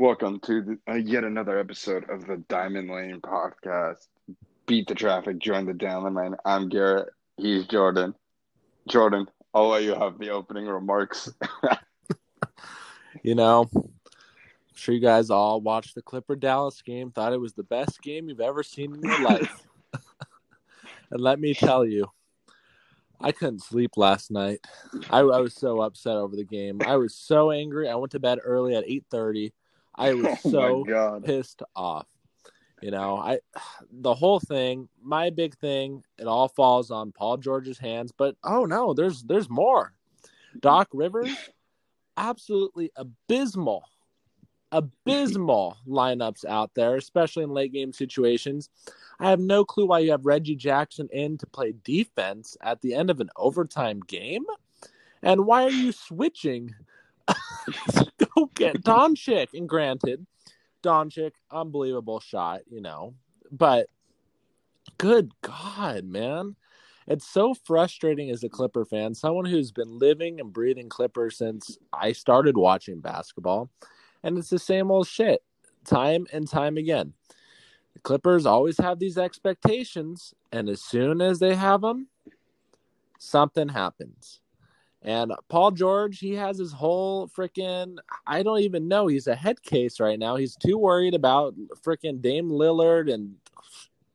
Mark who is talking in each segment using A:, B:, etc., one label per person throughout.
A: Welcome to the, uh, yet another episode of the Diamond Lane podcast. Beat the traffic, join the Diamond Lane. I'm Garrett. He's Jordan. Jordan, I'll let you have the opening remarks.
B: you know, I'm sure you guys all watched the Clipper Dallas game, thought it was the best game you've ever seen in your life. and let me tell you, I couldn't sleep last night. I, I, was so upset over the game. I was so angry. I went to bed early at eight thirty. I was
A: Oh
B: so pissed off. You know, I the whole thing, my big thing, it all falls on Paul George's hands. But oh no, there's there's more. Doc Rivers, absolutely abysmal, abysmal lineups out there, especially in late game situations. I have no clue why you have Reggie Jackson in to play defense at the end of an overtime game. And why are you switching? Get Doncic. And granted, Doncic, unbelievable shot, you know. But good God, man. It's so frustrating as a Clipper fan, someone who's been living and breathing Clippers since I started watching basketball. And it's the same old shit, time and time again. The Clippers always have these expectations, and as soon as they have them, something happens. And Paul George, he has his whole freaking I don't even know. He's a head case right now. He's too worried about freaking Dame Lillard and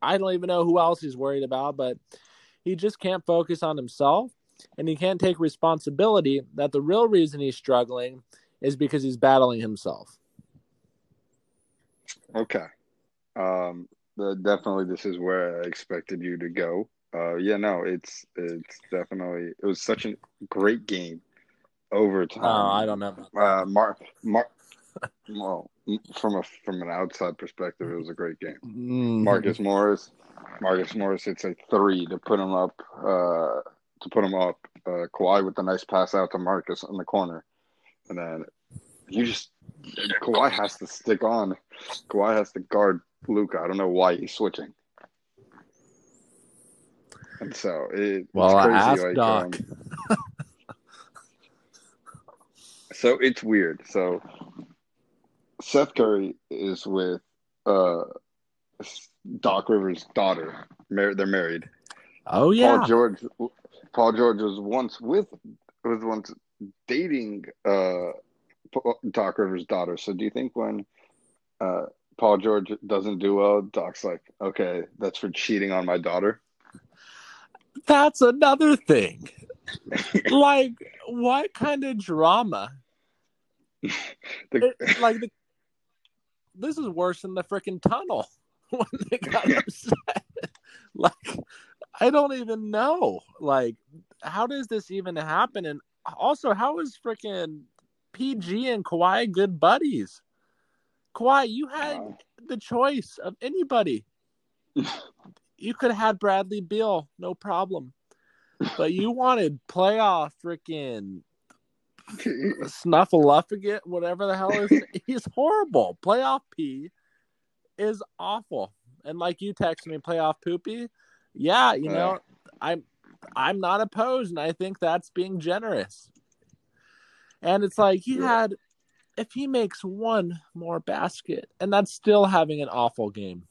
B: I don't even know who else he's worried about, but he just can't focus on himself and he can't take responsibility that the real reason he's struggling is because he's battling himself.
A: Okay. Um, definitely, this is where I expected you to go. Uh, yeah, no, it's it's definitely it was such a great game. Overtime.
B: Oh, I don't know.
A: Uh, Mark, Mark. well, from a from an outside perspective, it was a great game.
B: Mm-hmm.
A: Marcus Morris, Marcus Morris hits a three to put him up. Uh, to put him up. Uh, Kawhi with a nice pass out to Marcus in the corner, and then you just Kawhi has to stick on. Kawhi has to guard Luka. I don't know why he's switching. And so it,
B: well,
A: it's crazy. like,
B: Doc.
A: um, so it's weird. So Seth Curry is with uh, Doc Rivers' daughter. Mar- they're married.
B: oh yeah,
A: Paul George. Paul George was once with was once dating uh, Doc Rivers' daughter. So do you think when uh, Paul George doesn't do well, Doc's like, okay, that's for cheating on my daughter?
B: That's another thing. like, what kind of drama?
A: The-
B: It- like the, this is worse than the freaking tunnel when they got upset. like, I don't even know. Like, how does this even happen? And also, how is freaking PG and Kawhi good buddies? Kawhi, you had
A: Wow.
B: the choice of anybody. You could have had Bradley Beal, no problem. But you wanted playoff freaking Snuffleupagus, whatever the hell is he's horrible. Playoff P is awful. And like you text me, playoff poopy. Yeah, you know, I'm I'm not opposed, and I think that's being generous. And it's like he had if he makes one more basket, and that's still having an awful game,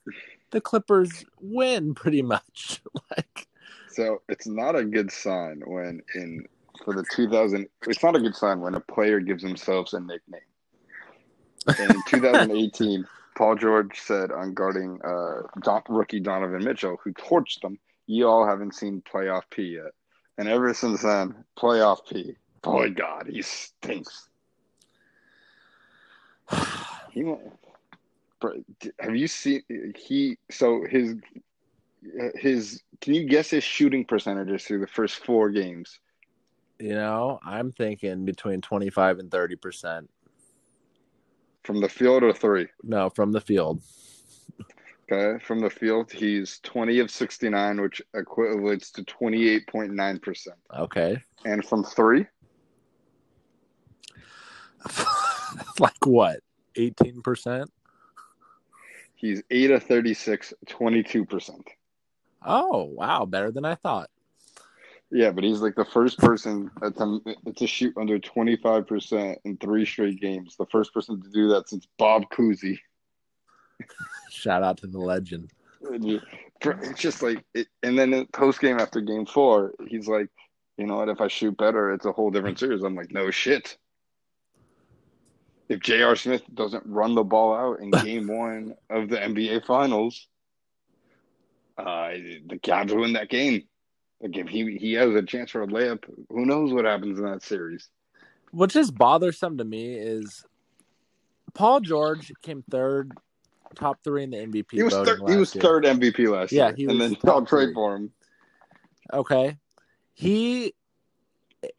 B: the Clippers win pretty much. like
A: So it's not a good sign when in for the 2000. It's not a good sign when a player gives themselves a nickname. In 2018, Paul George said on guarding uh, Don, rookie Donovan Mitchell, who torched them, "You all haven't seen playoff P yet." And ever since then, playoff P. Boy, God, he stinks. He have you seen he? So his his. Can you guess his shooting percentages through the first four games?
B: You know, I'm thinking between 25 and 30%.
A: From the field or three?
B: No, from the field.
A: Okay. From the field, he's 20 of 69, which equates to 28.9%.
B: Okay.
A: And from three,
B: like what? 18%?
A: He's 8 of 36, 22%.
B: Oh, wow. Better than I thought.
A: Yeah, but he's like the first person to, to shoot under 25% in three straight games. The first person to do that since Bob Cousy.
B: Shout out to the legend.
A: It's just like, it, and then post game after game four, he's like, you know what? If I shoot better, it's a whole different series. I'm like, no shit. If J.R. Smith doesn't run the ball out in game one of the NBA Finals, uh, the Cavs win that game. Like if he he has a chance for a layup, who knows what happens in that series?
B: What's just bothersome to me is Paul George came third, top three in the MVP.
A: He was thir- he was third MVP last
B: yeah,
A: year. Yeah, and then I'll trade for him.
B: Okay, he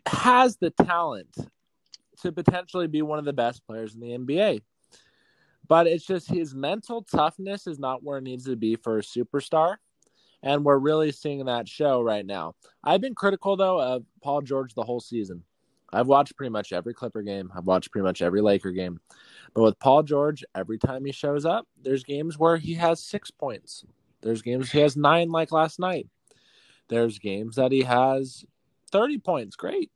B: has the talent to potentially be one of the best players in the NBA. But it's just his mental toughness is not where it needs to be for a superstar. And we're really seeing that show right now. I've been critical, though, of Paul George the whole season. I've watched pretty much every Clipper game, I've watched pretty much every Laker game. But with Paul George, every time he shows up, there's games where he has six points. There's games he has nine, like last night. There's games that he has 30 points. Great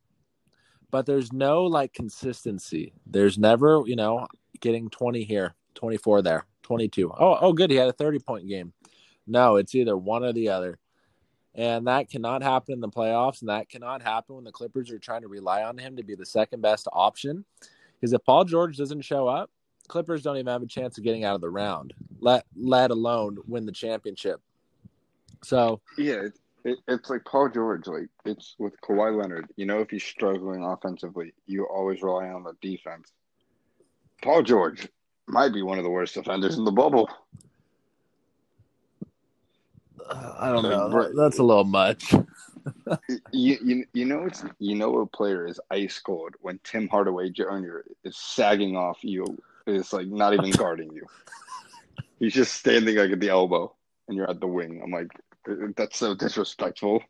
B: but there's no like consistency. There's never, you know, getting 20 here, 24 there, 22. Oh, oh, good. He had a 30 point game. No, it's either one or the other. And that cannot happen in the playoffs. And that cannot happen when the Clippers are trying to rely on him to be the second best option. Because if Paul George doesn't show up, Clippers don't even have a chance of getting out of the round, let let alone win the championship. So
A: yeah, it, it's like Paul George. Like it's with Kawhi Leonard. You know, if he's struggling offensively, you always rely on the defense. Paul George might be one of the worst defenders in the bubble.
B: I don't know. That's a little much.
A: you, you you know it's you know a player is ice cold when Tim Hardaway Jr. is sagging off you. It's like not even guarding you. He's just standing like at the elbow, and you're at the wing. I'm like, that's so disrespectful.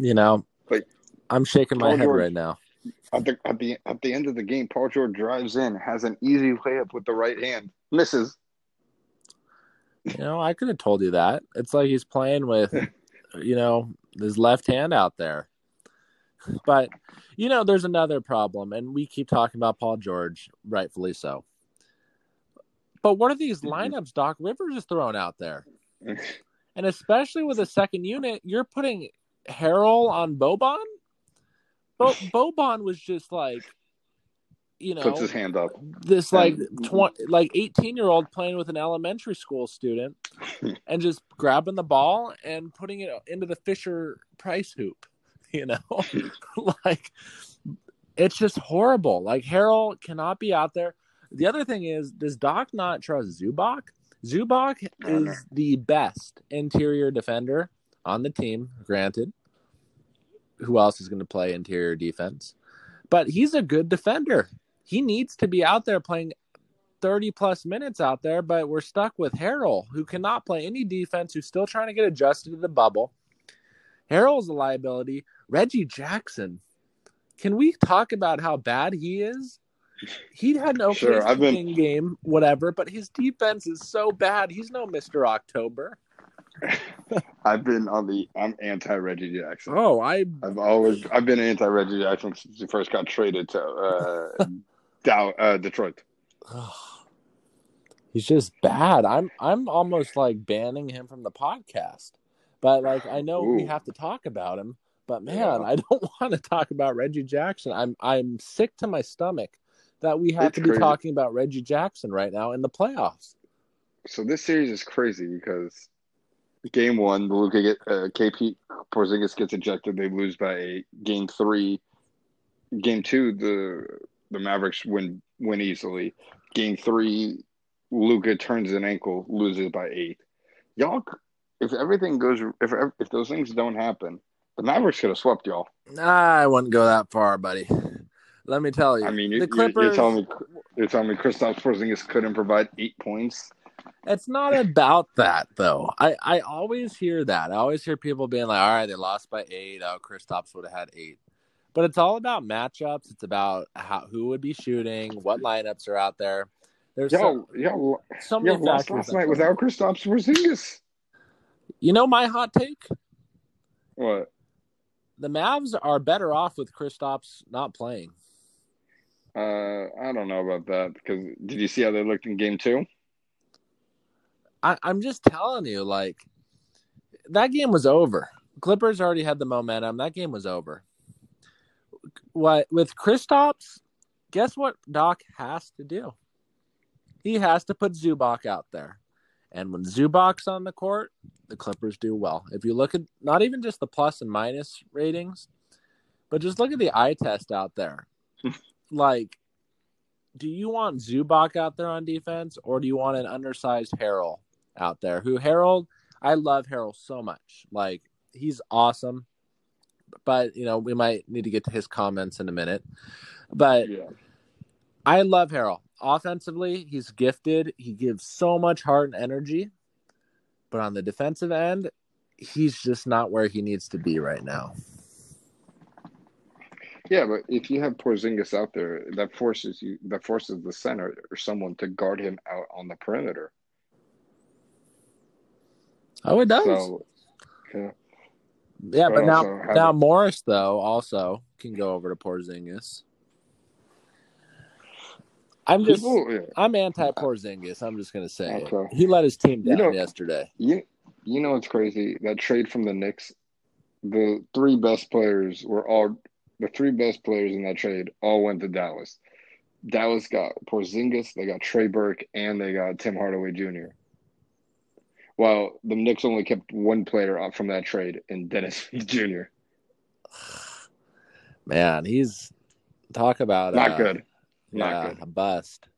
B: You know,
A: like
B: I'm shaking my Paul head George, right now.
A: At the at the at the end of the game, Paul George drives in, has an easy layup with the right hand, misses.
B: You know, I could have told you that. It's like he's playing with, you know, his left hand out there. But you know, there's another problem, and we keep talking about Paul George, rightfully so. But what are these mm-hmm. lineups Doc Rivers is throwing out there? and especially with a second unit, you're putting Harrell on Boban. Bo- Boban was just like, you know,
A: puts his hand up.
B: This like twenty, like eighteen year old playing with an elementary school student, and just grabbing the ball and putting it into the Fisher Price hoop. You know, like it's just horrible. Like Harrell cannot be out there. The other thing is, does Doc not trust Zubac? Zubac is the best interior defender on the team, granted. Who else is going to play interior defense? But he's a good defender. He needs to be out there playing 30 plus minutes out there, but we're stuck with Harrell, who cannot play any defense, who's still trying to get adjusted to the bubble. Harrell's a liability. Reggie Jackson. Can we talk about how bad he is? He had no okay sure, I've been... game, whatever, but his defense is so bad. He's no Mister October.
A: I've been on the I'm anti Reggie Jackson.
B: Oh, I
A: I've always I've been anti Reggie Jackson since he first got traded to uh, Dow, uh Detroit.
B: He's just bad. I'm I'm almost like banning him from the podcast. But like I know Ooh. we have to talk about him, but man, yeah. I don't want to talk about Reggie Jackson. I'm I'm sick to my stomach that we have it's to be crazy. talking about Reggie Jackson right now in the playoffs.
A: So this series is crazy because game one, Luka get uh, KP Porzingis gets ejected. They lose by eight. Game three, game two, the the Mavericks win win easily. Game three, Luka turns an ankle, loses by eight. Y'all, if everything goes, if if those things don't happen, the Mavericks could have swept y'all.
B: I wouldn't go that far, buddy. Let me tell you.
A: I mean, the Clippers. You're telling me you're telling me Kristaps Porzingis couldn't provide eight points.
B: It's not about that though. I I always hear that. I always hear people being like, "All right, they lost by eight. Oh, Kristaps would have had eight. But it's all about matchups. It's about how who would be shooting, what lineups are out there.
A: There's yo, so, yo, so many yo, factors. Last night without Kristaps Porzingis.
B: You know my hot take
A: What?
B: The Mavs are better off with Kristaps not playing.
A: Uh, I don't know about that because did you see how they looked in game two?
B: I, I'm just telling you, like that game was over. Clippers already had the momentum. That game was over. What with Kristaps? Guess what? Doc has to do. He has to put Zubac out there, and when Zubac's on the court, the Clippers do well. If you look at not even just the plus and minus ratings, but just look at the eye test out there. like, do you want Zubac out there on defense, or do you want an undersized Harrell out there? Who Harrell? I love Harrell so much. Like, he's awesome. But you know, we might need to get to his comments in a minute. But
A: Yeah.
B: I love Harrell. Offensively, he's gifted. He gives so much heart and energy. But on the defensive end, he's just not where he needs to be right now.
A: Yeah, but if you have Porzingis out there, that forces you that forces the center or someone to guard him out on the perimeter.
B: Oh, it does.
A: So yeah.
B: yeah, but
A: but
B: now now
A: it-
B: Morris though also can go over to Porzingis. I'm just
A: People, yeah.
B: I'm anti Porzingis. I'm just gonna say.
A: Okay.
B: He let his team
A: You
B: down
A: know-
B: yesterday.
A: You you know what's crazy? That trade from the Knicks, the three best players were all the three best players in that trade all went to Dallas. Dallas got Porzingis, they got Trey Burke, and they got Tim Hardaway Jr. While the Knicks only kept one player out from that trade, and Dennis Jr.
B: Man, he's talk about
A: Not
B: uh,
A: good. Not
B: yeah,
A: good.
B: a bust.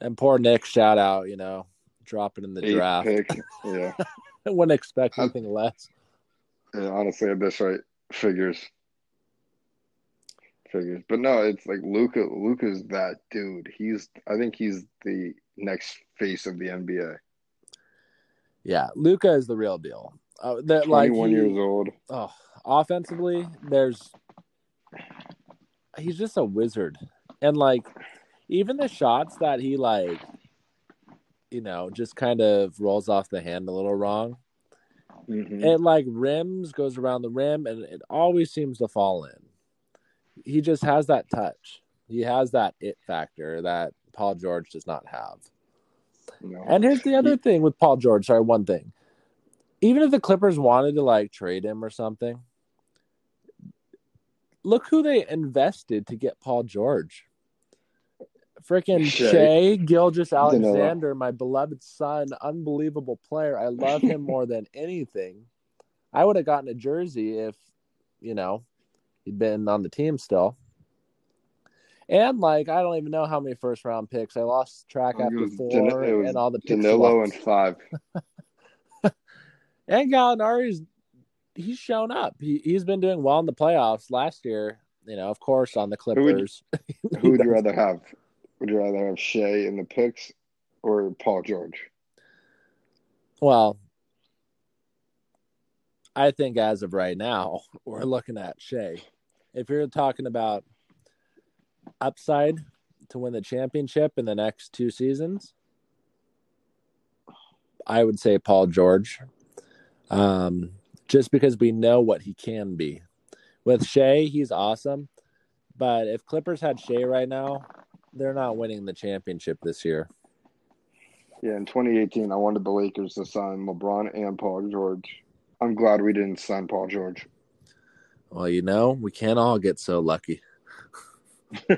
B: And poor Nick, shout out, you know, dropping in the
A: Eighth
B: draft.
A: pick. Yeah.
B: I wouldn't expect
A: I-
B: anything less.
A: yeah. Honestly, at this rate, figures. Figures. But no, it's like Luka Luka's that dude. He's I think he's the next face of the NBA.
B: Yeah, Luka is the real deal. Uh, that like one
A: years old.
B: oh, offensively, there's he's just a wizard, and like even the shots that he like, you know, just kind of rolls off the hand a little wrong.
A: Mhm.
B: It like rims, goes around the rim, and it always seems to fall in. He just has that touch. He has that it factor that Paul George does not have.
A: Know.
B: And here's the other thing with Paul George. Sorry, one thing. Even if the Clippers wanted to like trade him or something, look who they invested to get Paul George. Freaking.
A: Shea
B: Gilgis Alexander, my beloved son, unbelievable player. I love him more than anything. I would have gotten a jersey if, you know, he'd been on the team still. And like, I don't even know how many first round picks. I lost track
A: It
B: after four,
A: Dan- it was
B: and all the picks.
A: Danilo and
B: lost.
A: five.
B: And Gallinari's he's shown up. He he's been doing well in the playoffs last year. You know, of course, on the
A: would-
B: Clippers.
A: Who would you rather have? Would you rather have Shai in the picks or Paul George?
B: well, I think as of right now, we're looking at Shai. If you're talking about upside to win the championship in the next two seasons, I would say Paul George. Um, just because we know what he can be. With Shai, he's awesome. But if Clippers had Shai right now, they're not winning the championship this year.
A: Yeah, in 2018, I wanted the Lakers to sign LeBron and Paul George. I'm glad we didn't sign Paul George.
B: Well, you know, we can't all get so lucky.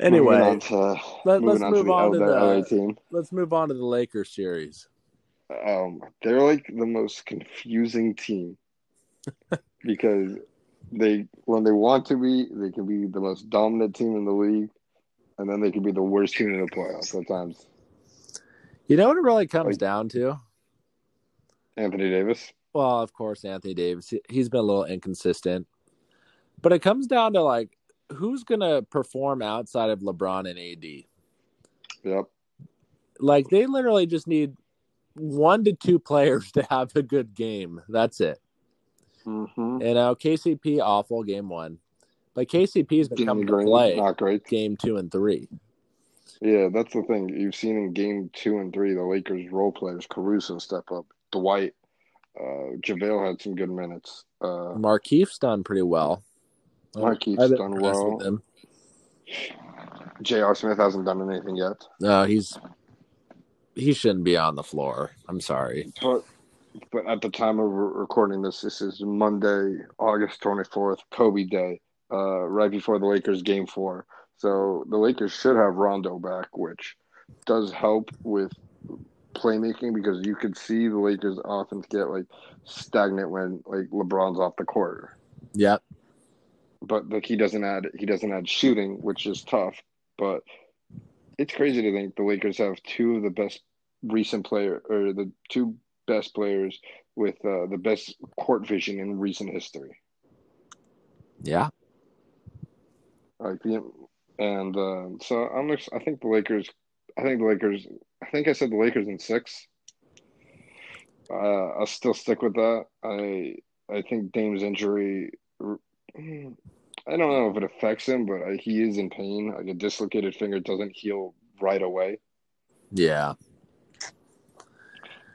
B: Anyway,
A: on to,
B: let,
A: on
B: move
A: to
B: on to
A: other
B: the
A: team.
B: let's move on to the Lakers series.
A: Um, they're like the most confusing team because they, when they want to be, they can be the most dominant team in the league, and then they can be the worst team in the playoffs sometimes.
B: You know what it really comes
A: Like-
B: down to?
A: Anthony Davis.
B: Well, of course, Anthony Davis. he- He's been a little inconsistent, but it comes down to like who's going to perform outside of LeBron and AD.
A: Yep.
B: Like they literally just need one to two players to have a good game. That's it.
A: Mm-hmm.
B: You know, KCP awful game one, but KCP has been coming to play
A: not great.
B: game two and three.
A: Yeah, that's the thing. You've seen in game two and three, the Lakers role players, Caruso step up, Dwight, Uh, JaVale had some good minutes. Uh,
B: Markieff's done pretty well.
A: Markieff's
B: I've
A: done well. J.R. Smith hasn't done anything yet.
B: No, he's he shouldn't be on the floor. I'm sorry.
A: But but at the time of recording this, this is Monday, August twenty fourth, Kobe Day, uh, right before the Lakers game four. So the Lakers should have Rondo back, which does help with playmaking because you could see the Lakers offense get like stagnant when like LeBron's off the court.
B: Yep.
A: But like he doesn't add he doesn't add shooting, which is tough. But it's crazy to think the Lakers have two of the best recent player or the two best players with uh, the best court vision in recent history.
B: Yeah.
A: Like the and uh, so I'm I think the Lakers I think the Lakers I think I said the Lakers in six. Uh, I'll still stick with that. I I think Dame's injury. I don't know if it affects him, but uh, he is in pain. Like a dislocated finger doesn't heal right away.
B: Yeah.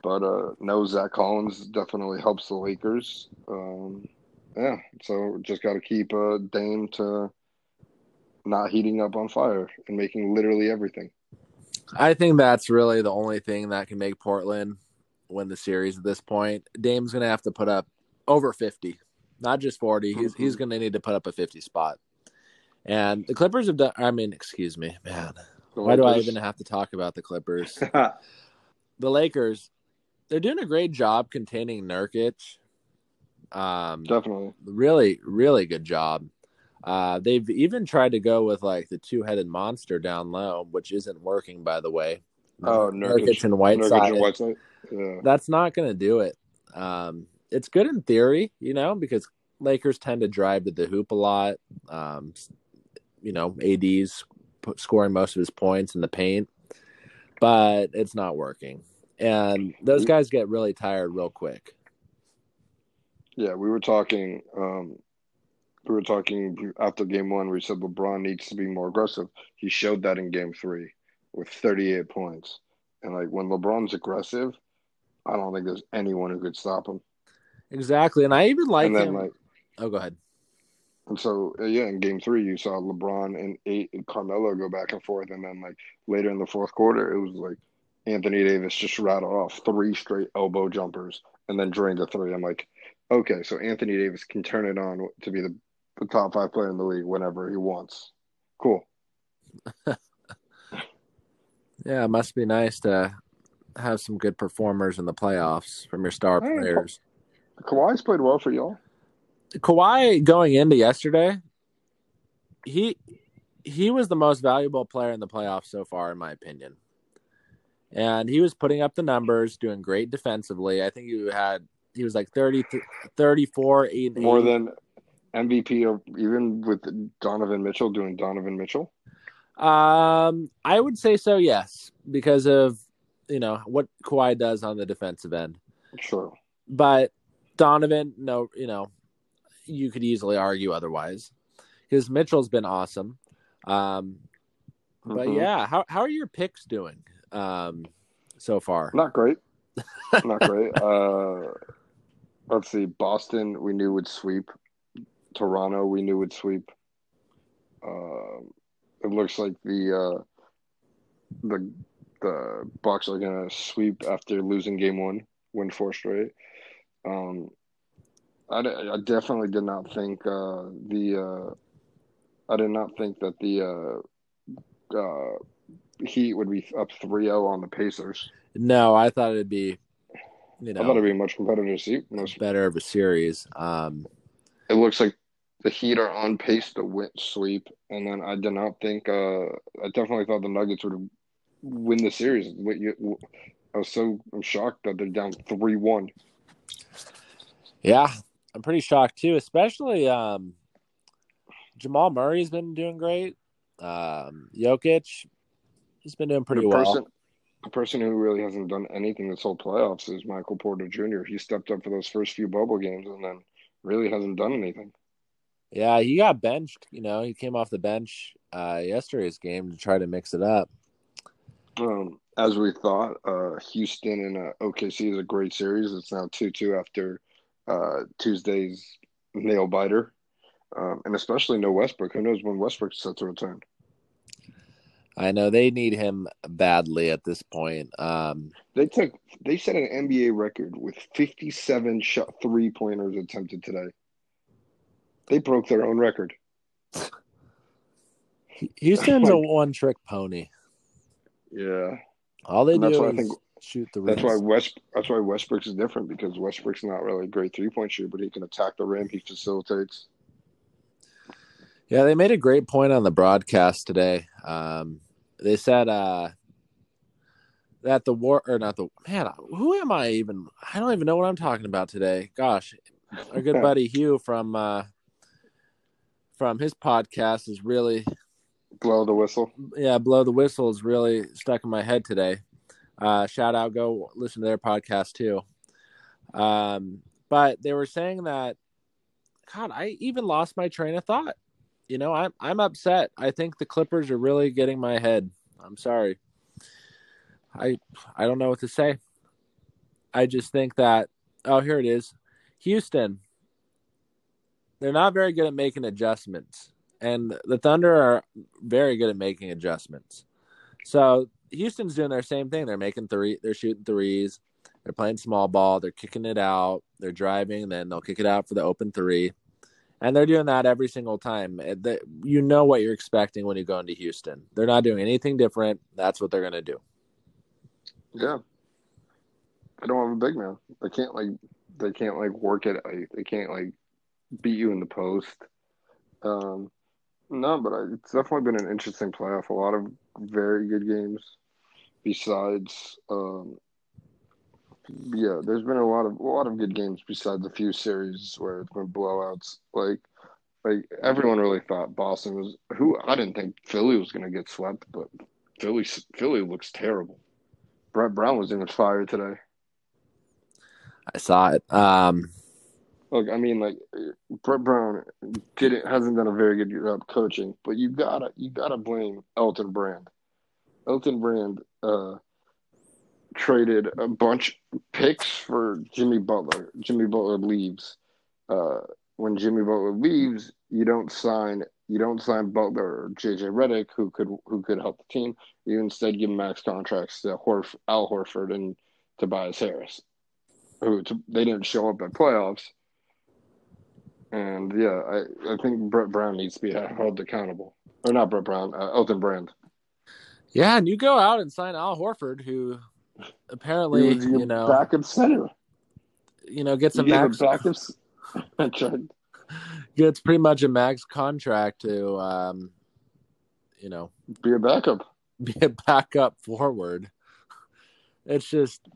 A: But uh, no, Zach Collins definitely helps the Lakers. Um, yeah, so just got to keep uh, Dame to not heating up on fire and making literally everything.
B: I think that's really the only thing that can make Portland win the series at this point. Dame's going to have to put up over 50, not just 40. He's he's going to need to put up a 50 spot. And the Clippers have done I mean, excuse me, man. Why do I even have to talk about the Clippers? the Lakers, they're doing a great job containing Nurkic. Um,
A: definitely.
B: really, really good job. Uh, they've even tried to go with like the two-headed monster down low, which isn't working, by the way.
A: Oh,
B: Nurkic,
A: Nurkic-
B: and
A: Nurkic
B: Whiteside.
A: and Whiteside. Yeah.
B: That's not going to do it. Um, it's good in theory, you know, because Lakers tend to drive to the hoop a lot. Um, you know, AD's p- scoring most of his points in the paint, but it's not working. And those guys get really tired real quick.
A: Yeah, we were talking. Um, we were talking after game one. We said LeBron needs to be more aggressive. He showed that in game three with 38 points. And like when LeBron's aggressive, I don't think there's anyone who could stop him.
B: Exactly. And I even like
A: then
B: him.
A: like,
B: oh, go ahead.
A: and so uh, yeah, in game three, you saw LeBron and eight and Carmelo go back and forth, and then like later in the fourth quarter, it was like Anthony Davis just rattled off three straight elbow jumpers and then drained the three. I'm like, okay, so Anthony Davis can turn it on to be the, the top five player in the league whenever he wants. Cool.
B: Yeah, it must be nice to have some good performers in the playoffs from your star
A: Hey,
B: players.
A: Kawhi's played well for y'all.
B: Kawhi going into yesterday, he he was the most valuable player in the playoffs so far, in my opinion. And he was putting up the numbers, doing great defensively. I think he had he was like 30, 34, 8,
A: More than MVP, or even with Donovan Mitchell doing Donovan Mitchell.
B: Um, I would say so, yes, because of you know what Kawhi does on the defensive end.
A: Sure.
B: But Donovan, no, you know, you could easily argue otherwise because Mitchell's been awesome. Um, but
A: Mhm.
B: yeah, how how are your picks doing um, so far?
A: Not great. Not great. Uh, let's see. Boston, we knew would sweep. Toronto, we knew would sweep. Um, it looks like the uh, the the Bucks are gonna sweep after losing game one, win four straight. Um, I, I definitely did not think uh, the uh, I did not think that the uh, uh, Heat would be up 3-0 on the Pacers.
B: No, I thought it'd be, you
A: I thought it'd be a much competitive. Most,
B: better of a series. Um,
A: it looks like the Heat are on pace to win sweep, and then I did not think. Uh, I definitely thought the Nuggets would win the series. I was so I'm shocked that they're down three one.
B: yeah, I'm pretty shocked too, especially um, Jamal Murray's been doing great. Um, Jokic, he's been doing pretty
A: the
B: well.
A: person, the person who really hasn't done anything this whole playoffs is Michael Porter Jr. He stepped up for those first few bubble games, and then really hasn't done anything.
B: Yeah, he got benched. You know, he came off the bench uh, yesterday's game to try to mix it up.
A: Um, as we thought, uh, Houston and uh, OKC is a great series. It's now two two after uh, Tuesday's nail biter, um, and especially no Westbrook. Who knows when Westbrook's set to return?
B: I know they need him badly at this point. Um,
A: They took they set an NBA record with fifty seven shot three pointers attempted today. They broke their own record.
B: Houston's a one trick pony.
A: Yeah,
B: All they
A: And
B: do is
A: think-
B: shoot the
A: that's why West that's why Westbrook's is different because Westbrook's not really a great three point shooter, but he can attack the rim. He facilitates.
B: Yeah, they made a great point on the broadcast today. Um, they said uh, that the war or not the man. Who am I even? I don't even know what I'm talking about today. Gosh, our good buddy Hugh from uh, from his podcast is really
A: Blow the whistle.
B: yeah, blow the whistle is really stuck in my head today. Uh, shout out, go listen to their podcast too. Um, but they were saying that, God, I even lost my train of thought. You know, I'm I'm upset. I think the Clippers are really getting my head. I'm sorry. I I don't know what to say. I just think that oh here it is. Houston. They're not very good at making adjustments. And the Thunder are very good at making adjustments. So Houston's doing their same thing. They're making three they're shooting threes. They're playing small ball. They're kicking it out. They're driving, then they'll kick it out for the open three. And they're doing that every single time. Uh, You know what you're expecting when you go into Houston. They're not doing anything different. That's what they're going to do.
A: Yeah. They don't have a big man. They can't like they can't like work it like, they can't like beat you in the post. Um no, but I, it's definitely been an interesting playoff. A lot of very good games. Besides, um, yeah, there's been a lot of a lot of good games. Besides a few series where it's been blowouts. Like, like everyone really thought Boston was who I didn't think Philly was going to get swept, but Philly Philly looks terrible. Brett Brown was in his fire today.
B: I saw it. Um,
A: Look, I mean, like Brett Brown didn't hasn't done a very good job coaching, but you gotta you gotta blame Elton Brand. Elton Brand uh, traded a bunch picks for Jimmy Butler. Jimmy Butler leaves. Uh, when Jimmy Butler leaves, you don't sign you don't sign Butler or JJ Redick, who could who could help the team. You instead give max contracts to Horf, Al Horford and Tobias Harris, who to, they didn't show up at playoffs. And yeah, I, I think Brett Brown needs to be held accountable, or not Brett Brown, uh, Elton Brand.
B: yeah, and you go out and sign Al Horford, who apparently, you know,
A: backup center.
B: you know, gets
A: You
B: a
A: a
B: max,
A: backup.
B: gets pretty much a max contract to, um, you know,
A: be a backup.
B: be a backup forward. It's just,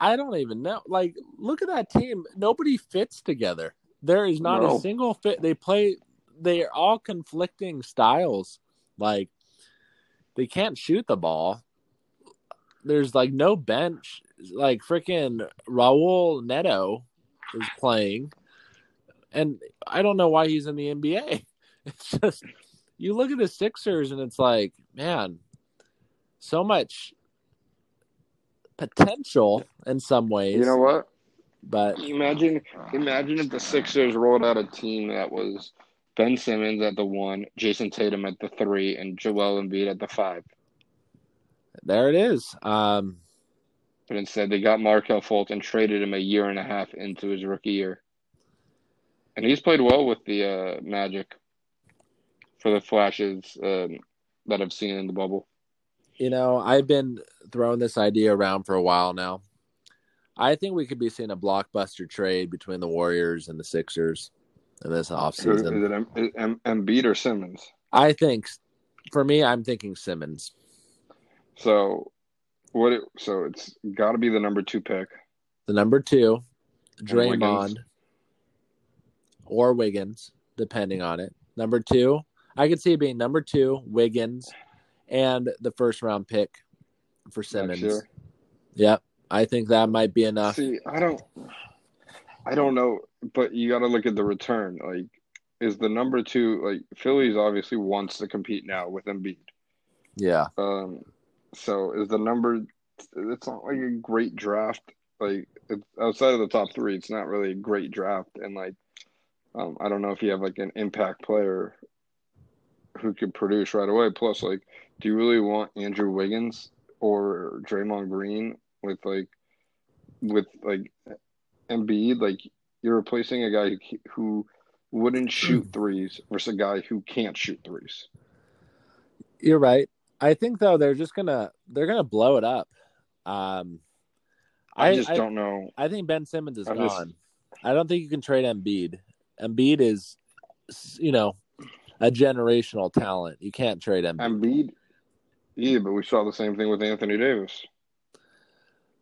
B: I don't even know. Like, look at that team. Nobody fits together. There is not
A: No.
B: a single fit. They play. They are all conflicting styles. Like, they can't shoot the ball. There's like no bench. Like freaking Raul Neto is playing, and I don't know why he's in the NBA. It's just you look at the Sixers and it's like, man, so much potential in some ways.
A: You know what?
B: But
A: Imagine, imagine if the Sixers rolled out a team that was Ben Simmons at the one, Jayson Tatum at the three, and Joel Embiid at the five.
B: there it is. Um,
A: But instead, they got Markelle Fultz and traded him a year and a half into his rookie year. And he's played well with the uh, Magic for the flashes um, that I've seen in the bubble.
B: you know, I've been throwing this idea around for a while now. I think we could be seeing a blockbuster trade between the Warriors and the Sixers in this
A: Is
B: offseason.
A: it M- is M- Embiid or Simmons?
B: I think, for me, I'm thinking Simmons.
A: So, what? It, so it's got to be the number two pick.
B: The number two,
A: Wiggins.
B: Draymond or Wiggins, depending on it. Number two, I could see it being number two, Wiggins, and the first round pick for Simmons. Yep. I think that might be enough.
A: See, I don't, I don't know, but you got to look at the return. Like, is the number two like Phillies obviously wants to compete now with Embiid.
B: Yeah.
A: Um, So is the number? It's not like a great draft. Like outside of the top three, it's not really a great draft. And like, um, I don't know if you have like an impact player who could produce right away. Plus, like, do you really want Andrew Wiggins or Draymond Green with like, with like Embiid? Like, you're replacing a guy who, who wouldn't shoot threes versus a guy who can't shoot threes.
B: You're right. I think though they're just gonna they're gonna blow it up. Um,
A: I, just don't know.
B: I think Ben Simmons is
A: I
B: gone.
A: just-
B: I don't think you can trade Embiid. Embiid is, you know, a generational talent. You can't trade Embiid.
A: Embiid, yeah, but we saw the same thing with Anthony Davis.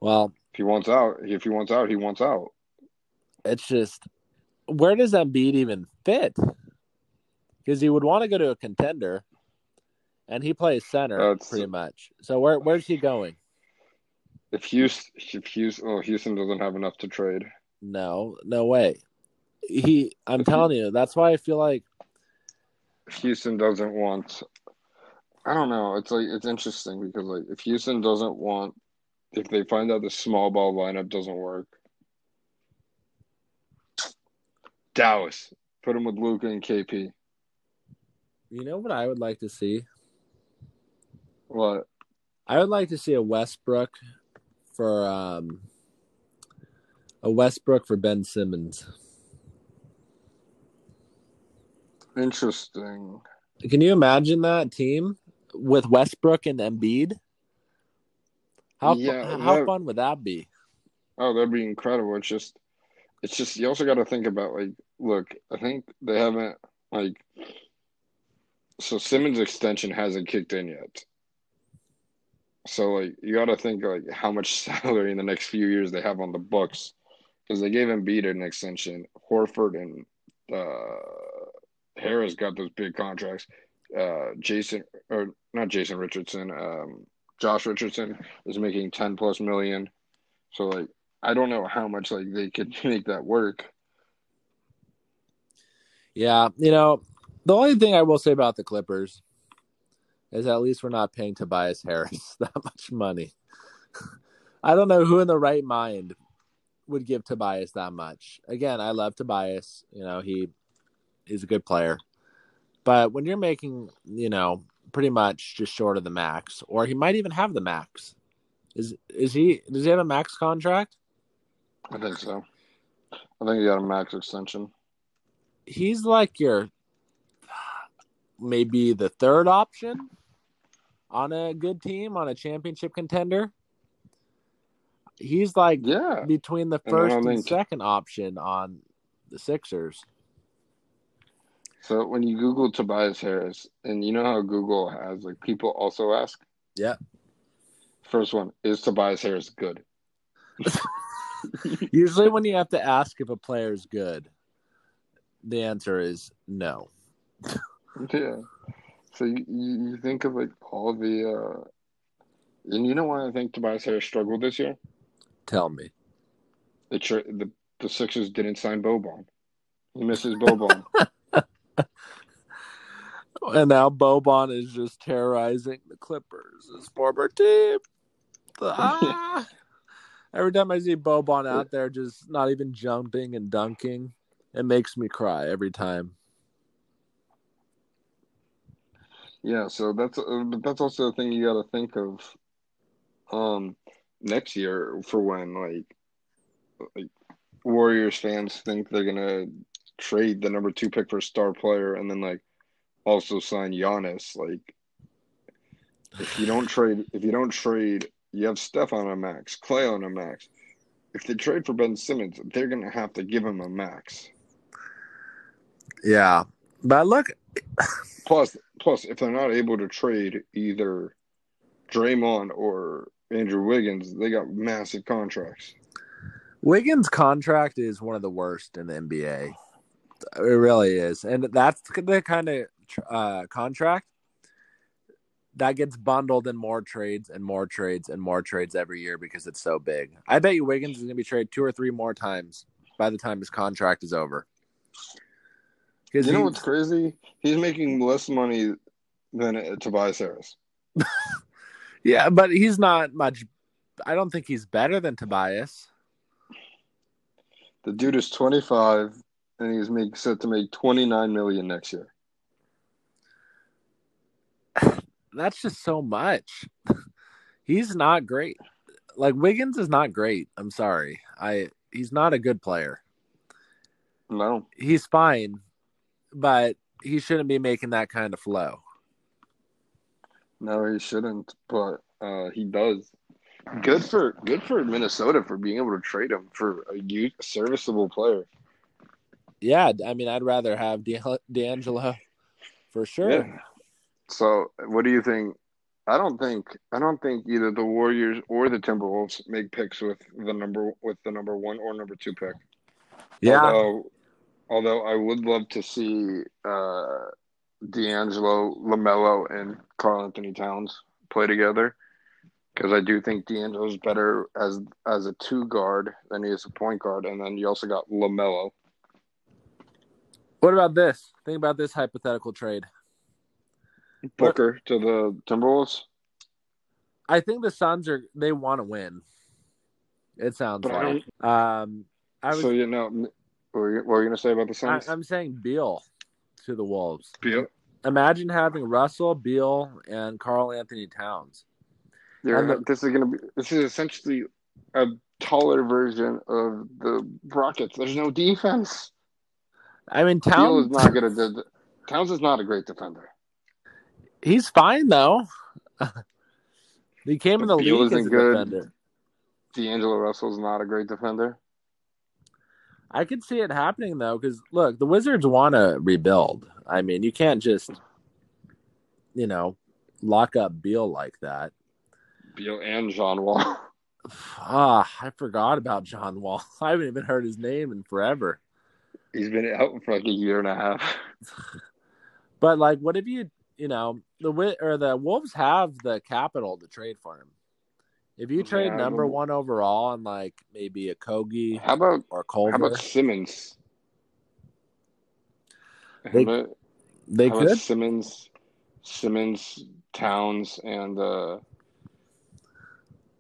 B: Well,
A: If he wants out, if he wants out, he wants out.
B: it's just where does Embiid even fit? Because he would want to go to a contender, and he plays center
A: That's-
B: pretty much. So where where's he going?
A: If Houston, if Houston, oh, Houston doesn't have enough to trade.
B: No, no way. He, I'm
A: If he-
B: telling you, that's why I feel like
A: Houston doesn't want, I don't know. It's like it's interesting because like if Houston doesn't want, if they find out the small ball lineup doesn't work, Dallas put him with Luka and KP.
B: you know what I would like to see.
A: What?
B: I would like to see a Westbrook for um a Westbrook for Ben Simmons.
A: Interesting.
B: Can you imagine that team with Westbrook and Embiid? How
A: Yeah,
B: how
A: that-
B: fun would that be?
A: Oh, that'd be incredible. It's just, it's just you also got to think about like, look, I think they haven't like, so Simmons' extension hasn't kicked in yet. So like, you got to think like how much salary in the next few years they have on the books, because they gave Embiid an extension. Horford and uh, Harris got those big contracts. Uh, Jason or not Jason Richardson, um, Josh Richardson is making ten plus million. So like I don't know how much like they could make that work.
B: Yeah, you know, the only thing I will say about the Clippers is at least we're not paying Tobias Harris that much money. I don't know who in the right mind would give Tobias that much. Again, I love Tobias. You know, he he's a good player. But when you're making, you know, pretty much just short of the max, or he might even have the max. Is is he does he have a max contract?
A: I think so. I think he got a max extension.
B: He's like your maybe the third option on a good team, on a championship contender. He's like
A: Yeah.
B: between the first and
A: think-
B: second option on the Sixers.
A: So when you Google Tobias Harris, and you know how Google has like people also ask.
B: Yeah.
A: First one is Tobias Harris good?
B: Usually, when you have to ask if a player is good, the answer is no.
A: Yeah. So you, you think of like all the, uh, and you know why I think Tobias Harris struggled this year?
B: Tell me.
A: The the the Sixers didn't sign Boban. He misses Boban.
B: And now Boban is just terrorizing the Clippers, his former team. Ah. Every time I see Boban out there just not even jumping and dunking, it makes me cry every time.
A: Yeah, so that's uh, but that's also a thing you got to think of. Um, next year for when like like Warriors fans think they're gonna trade the number two pick for a star player and then like also sign Giannis. Like if you don't trade, if you don't trade, you have Steph on a max, Clay on a max. If they trade for Ben Simmons, they're gonna have to give him a max.
B: Yeah. But look,
A: Plus, plus, if they're not able to trade either Draymond or Andrew Wiggins, they got massive contracts.
B: Wiggins' contract is one of the worst in the NBA. It really is. And that's the kind of uh, contract that gets bundled in more trades and more trades and more trades every year because it's so big. I bet you Wiggins is going to be traded two or three more times by the time his contract is over. Because
A: You know what's crazy? He's making less money than uh, Tobias Harris.
B: Yeah, but he's not much. I don't think he's better than Tobias.
A: The dude is 25 and he's make, set to make 29 million next year.
B: That's just so much. he's not great. Like Wiggins is not great. I'm sorry. I he's not a good player.
A: No.
B: He's fine, but he shouldn't be making that kind of flow.
A: No, he shouldn't, but uh, he does. Good for good for Minnesota for being able to trade him for a serviceable player.
B: Yeah, I mean, I'd rather have D'Angelo for sure. Yeah.
A: So, what do you think? I don't think I don't think either the Warriors or the Timberwolves make picks with the number with the number one or number two pick.
B: Yeah.
A: Although, although I would love to see uh, D'Angelo, Lamelo, and Karl-Anthony Towns play together because I do think D'Angelo's better as as a two guard than he is a point guard, and then you also got Lamelo.
B: What about this? Think about this hypothetical trade.
A: Booker what? to the Timberwolves.
B: I think the Suns are they want to win. It sounds but like. I um, I was,
A: so you know, what were you, what were you gonna say about the Suns?
B: I, am saying Beal to the Wolves.
A: Beal.
B: Imagine having Russell, Beal, and Karl-Anthony Towns.
A: Yeah, this is gonna be. This is essentially a taller version of the Rockets. There's no defense.
B: I mean, Towns
A: is not gonna. Towns is not a great defender.
B: He's fine though. he came in the Beal league as a good. defender.
A: D'Angelo Russell's not a great defender.
B: I could see it happening though, because look, the Wizards want to rebuild. I mean, you can't just, you know, lock up Beal like that.
A: Beal and John Wall.
B: Ah, I forgot about John Wall. I haven't even heard his name in forever.
A: He's been out for like a year and a half.
B: but like, what if you, you know, the or the Wolves have the capital to trade for him? If you trade yeah, number one overall and like maybe Okogie,
A: how about
B: or Culver?
A: How about Simmons?
B: They, about, they could
A: Simmons, Simmons, Towns, and uh,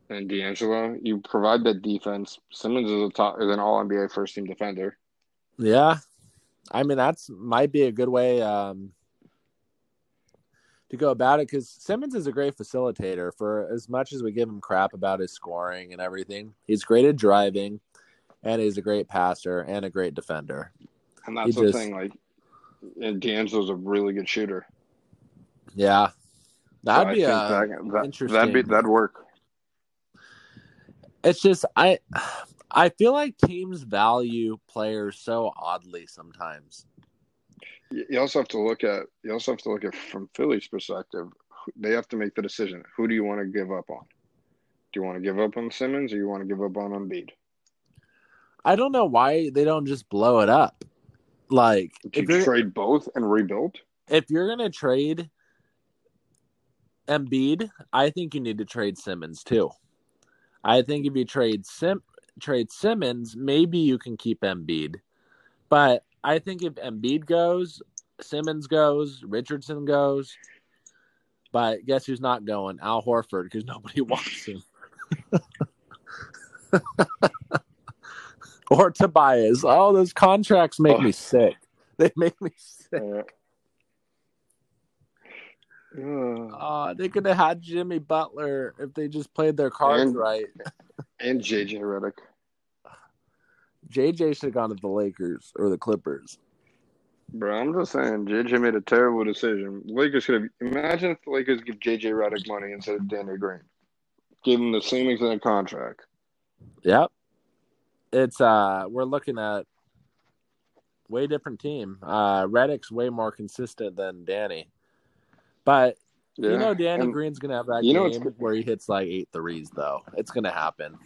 A: and D'Angelo. You provide that defense. Simmons is a top is an All NBA first team defender.
B: Yeah, I mean that's might be a good way um, to go about it because Simmons is a great facilitator. For as much as we give him crap about his scoring and everything, he's great at driving, and he's a great passer and a great defender.
A: And that's he the just, thing, like, and D'Angelo's a really good shooter.
B: Yeah, that'd so be a that, that, interesting.
A: That'd be that'd work.
B: It's just I I feel like teams value players so oddly sometimes.
A: You also have to look at you also have to look at from Philly's perspective. They have to make the decision. Who do you want to give up on? Do you want to give up on Simmons or you want to give up on Embiid?
B: I don't know why they don't just blow it up. Like
A: do you trade both and rebuild?
B: If you're gonna trade Embiid, I think you need to trade Simmons too. I think if you trade Sim trade Simmons, maybe you can keep Embiid. But I think if Embiid goes, Simmons goes, Richardson goes. But guess who's not going? Al Horford, because nobody wants him. or Tobias. Oh, those contracts make oh. me sick. They make me sick. Uh, they could have had Jimmy Butler if they just played their cards and, right.
A: and JJ Redick.
B: JJ should have gone to the Lakers or the Clippers.
A: Bro, I'm just saying, JJ made a terrible decision. Lakers should have. Imagine if the Lakers give JJ Redick money instead of Danny Green. Give him the same exact contract.
B: Yep. It's uh we're looking at way different team. Uh Redick's way more consistent than Danny. But yeah. you know, Danny and Green's gonna have that you game know where he hits like eight threes, though. It's gonna happen.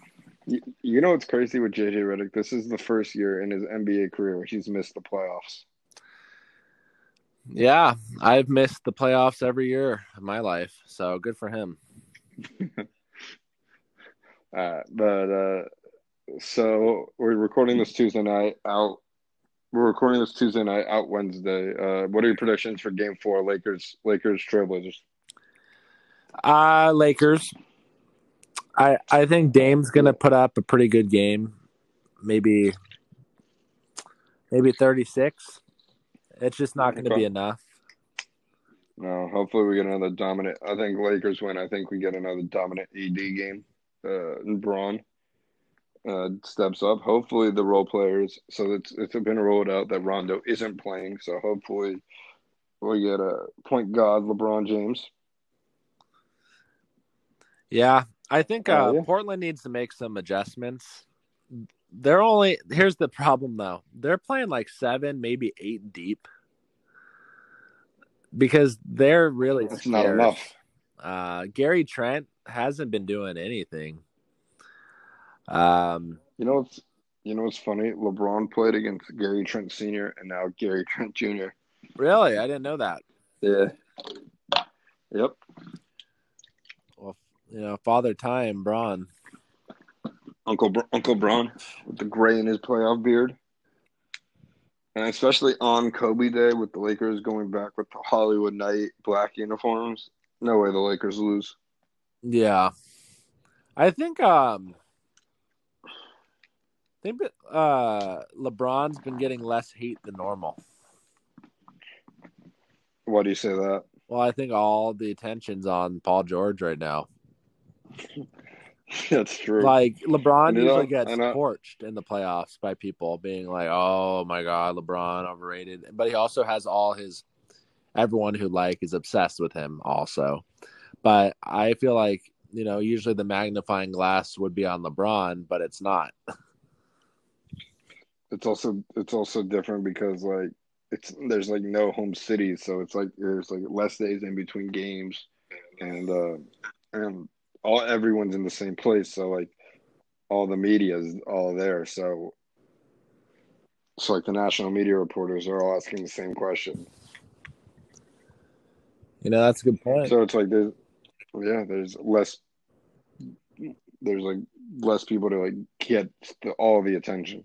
A: You, you know what's crazy with JJ Redick? This is the first year in his NBA career where he's missed the playoffs.
B: Yeah, I've missed the playoffs every year of my life, so good for him.
A: uh, but uh, so we're recording this Tuesday night out we're recording this Tuesday night, out Wednesday. Uh, what are your predictions for Game Four, Lakers, Lakers, Trailblazers?
B: Uh Lakers. I I think Dame's gonna put up a pretty good game. Maybe maybe thirty six. It's just not gonna
A: Okay.
B: be enough.
A: No, hopefully we get another dominant. I think Lakers win. I think we get another dominant AD game. Uh, and Bron uh, steps up. Hopefully the role players. So it's it's been rolled out that Rondo isn't playing. So hopefully we get a point guard LeBron James.
B: Yeah. I think
A: Oh,
B: uh,
A: yeah.
B: Portland needs to make some adjustments. They're only here's the problem though. They're playing like seven, maybe eight deep. Because they're really
A: That's not enough.
B: Uh, Gary Trent hasn't been doing anything. Um,
A: You know what's you know what's funny? LeBron played against Gary Trent Sr. and now Gary Trent Jr.
B: really, I didn't know that.
A: Yeah. Yep.
B: Well, you know, Father Time, Bron.
A: Uncle Br- Uncle Bron with the gray in his playoff beard. And especially on Kobe Day with the Lakers going back with the Hollywood Night black uniforms. No way the Lakers lose.
B: Yeah, I think. Um, I think uh, LeBron's been getting less hate than normal.
A: Why do you say that?
B: Well, I think all the attention's on Paul George right now.
A: That's true.
B: Like LeBron
A: you know,
B: usually gets
A: and I-
B: torched in the playoffs by people being like, "Oh my God, LeBron overrated," but he also has all his everyone who like is obsessed with him also. But I feel like you know usually the magnifying glass would be on LeBron, but it's not.
A: it's also it's also different because like it's there's like no home cities, so it's like there's like less days in between games, and uh, and all everyone's in the same place, so like all the media is all there, so so like the national media reporters are all asking the same question.
B: You know that's a good point.
A: So it's like there's yeah, there's less there's like less people to like get the, all the attention.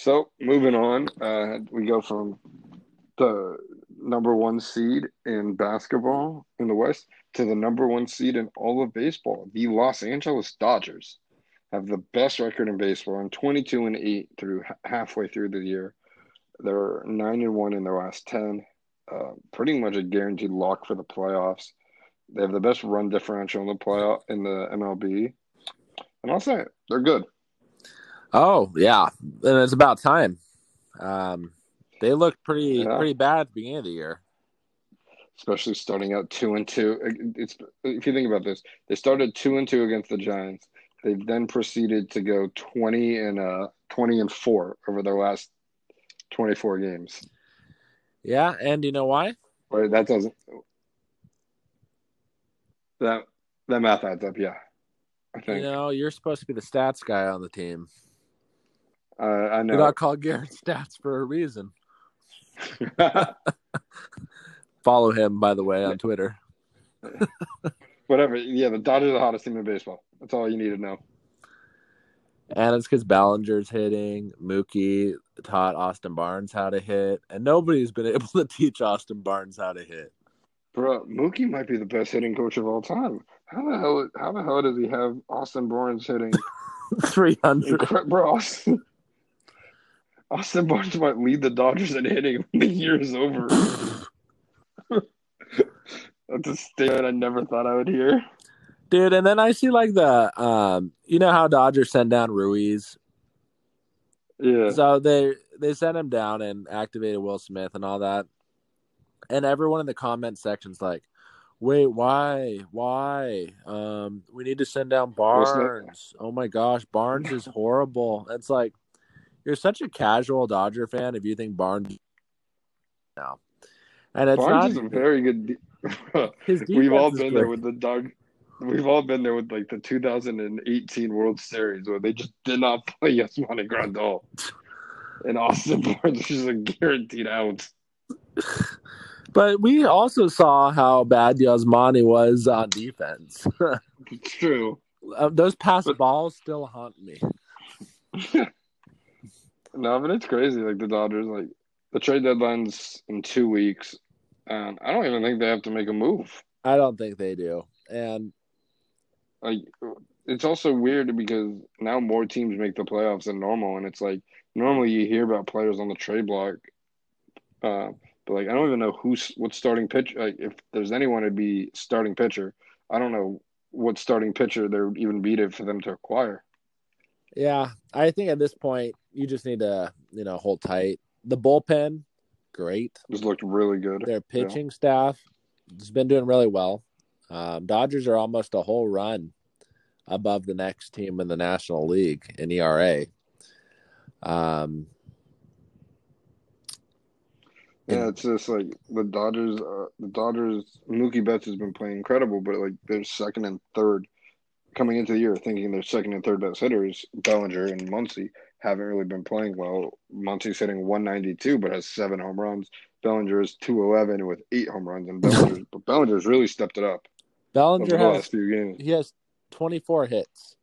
A: So moving on, uh, we go from the number one seed in basketball in the West to the number one seed in all of baseball. The Los Angeles Dodgers have the best record in baseball and 22 and 8 through halfway through the year. They're 9 and 1 in their last 10. Uh, pretty much a guaranteed lock for the playoffs. They have the best run differential in the playoff in the MLB. And I'll say it, they're good.
B: Oh yeah, and it's about time. Um, they looked pretty
A: Yeah.
B: pretty bad at the beginning of the year.
A: especially starting out two and two. It's if you think about this, they started two and two against the Giants. They then proceeded to go twenty and uh twenty and four over their last twenty four games.
B: Yeah, and you know why?
A: That doesn't that that math adds up. Yeah, I think.
B: You know, you're supposed to be the stats guy on the team.
A: Uh, I
B: You're
A: know.
B: not called Garrett Stats for a reason. Follow him, by the way, on Twitter.
A: Whatever. Yeah, the Dodgers are the hottest team in baseball. That's all you need to know.
B: And it's because Bellinger's hitting. Mookie taught Austin Barnes how to hit, and nobody's been able to teach Austin Barnes how to hit.
A: Bro, Mookie might be the best hitting coach of all time. How the hell? How the hell does he have Austin Barnes hitting?
B: Three hundred.
A: Incre- bro, Austin, Austin Barnes might lead the Dodgers in hitting when the year is over. That's a statement I never thought I would hear.
B: Dude, and then I see like the um you know how Dodgers send down Ruiz.
A: Yeah,
B: So they they sent him down and activated Will Smith and all that. And everyone in the comment section's like, Wait, why? Why? Um, we need to send down Barnes. Oh my gosh, Barnes is horrible. It's like you're such a casual Dodger fan if you think Barnes now. And it's
A: Barnes is a very good. De- We've all been there with the Dog. We've all been there with like the 2018 World Series where they just did not play Yasmani Grandal, and Austin Barnes is a guaranteed out.
B: But we also saw how bad Yasmani was on defense.
A: It's true.
B: Uh, Those pass
A: But-
B: balls still haunt me.
A: No, but it's crazy. Like the Dodgers, like the trade deadline's in two weeks. And I don't even think they have to make a move.
B: I don't think they do. And
A: like it's also weird because now more teams make the playoffs than normal, and it's like normally you hear about players on the trade block, uh, but like I don't even know who's what starting pitch. Like if there's anyone to be starting pitcher, I don't know what starting pitcher there would even be to for them to acquire.
B: Yeah, I think at this point you just need to you know hold tight. The bullpen, great.
A: Just looked really good.
B: Their pitching yeah. staff has been doing really well. Um, Dodgers are almost a whole run above the next team in the National League in ERA. Um,
A: yeah, it's just like the Dodgers. Uh, the Dodgers. Mookie Betts has been playing incredible, but like they're second and third coming into the year, thinking their second and third best hitters, Bellinger and Muncy, haven't really been playing well. Muncy's hitting 192, but has seven home runs. Bellinger is 211 with eight home runs, and Bellinger, but Bellinger's really stepped it up.
B: Bellinger has few games. He has 24 hits.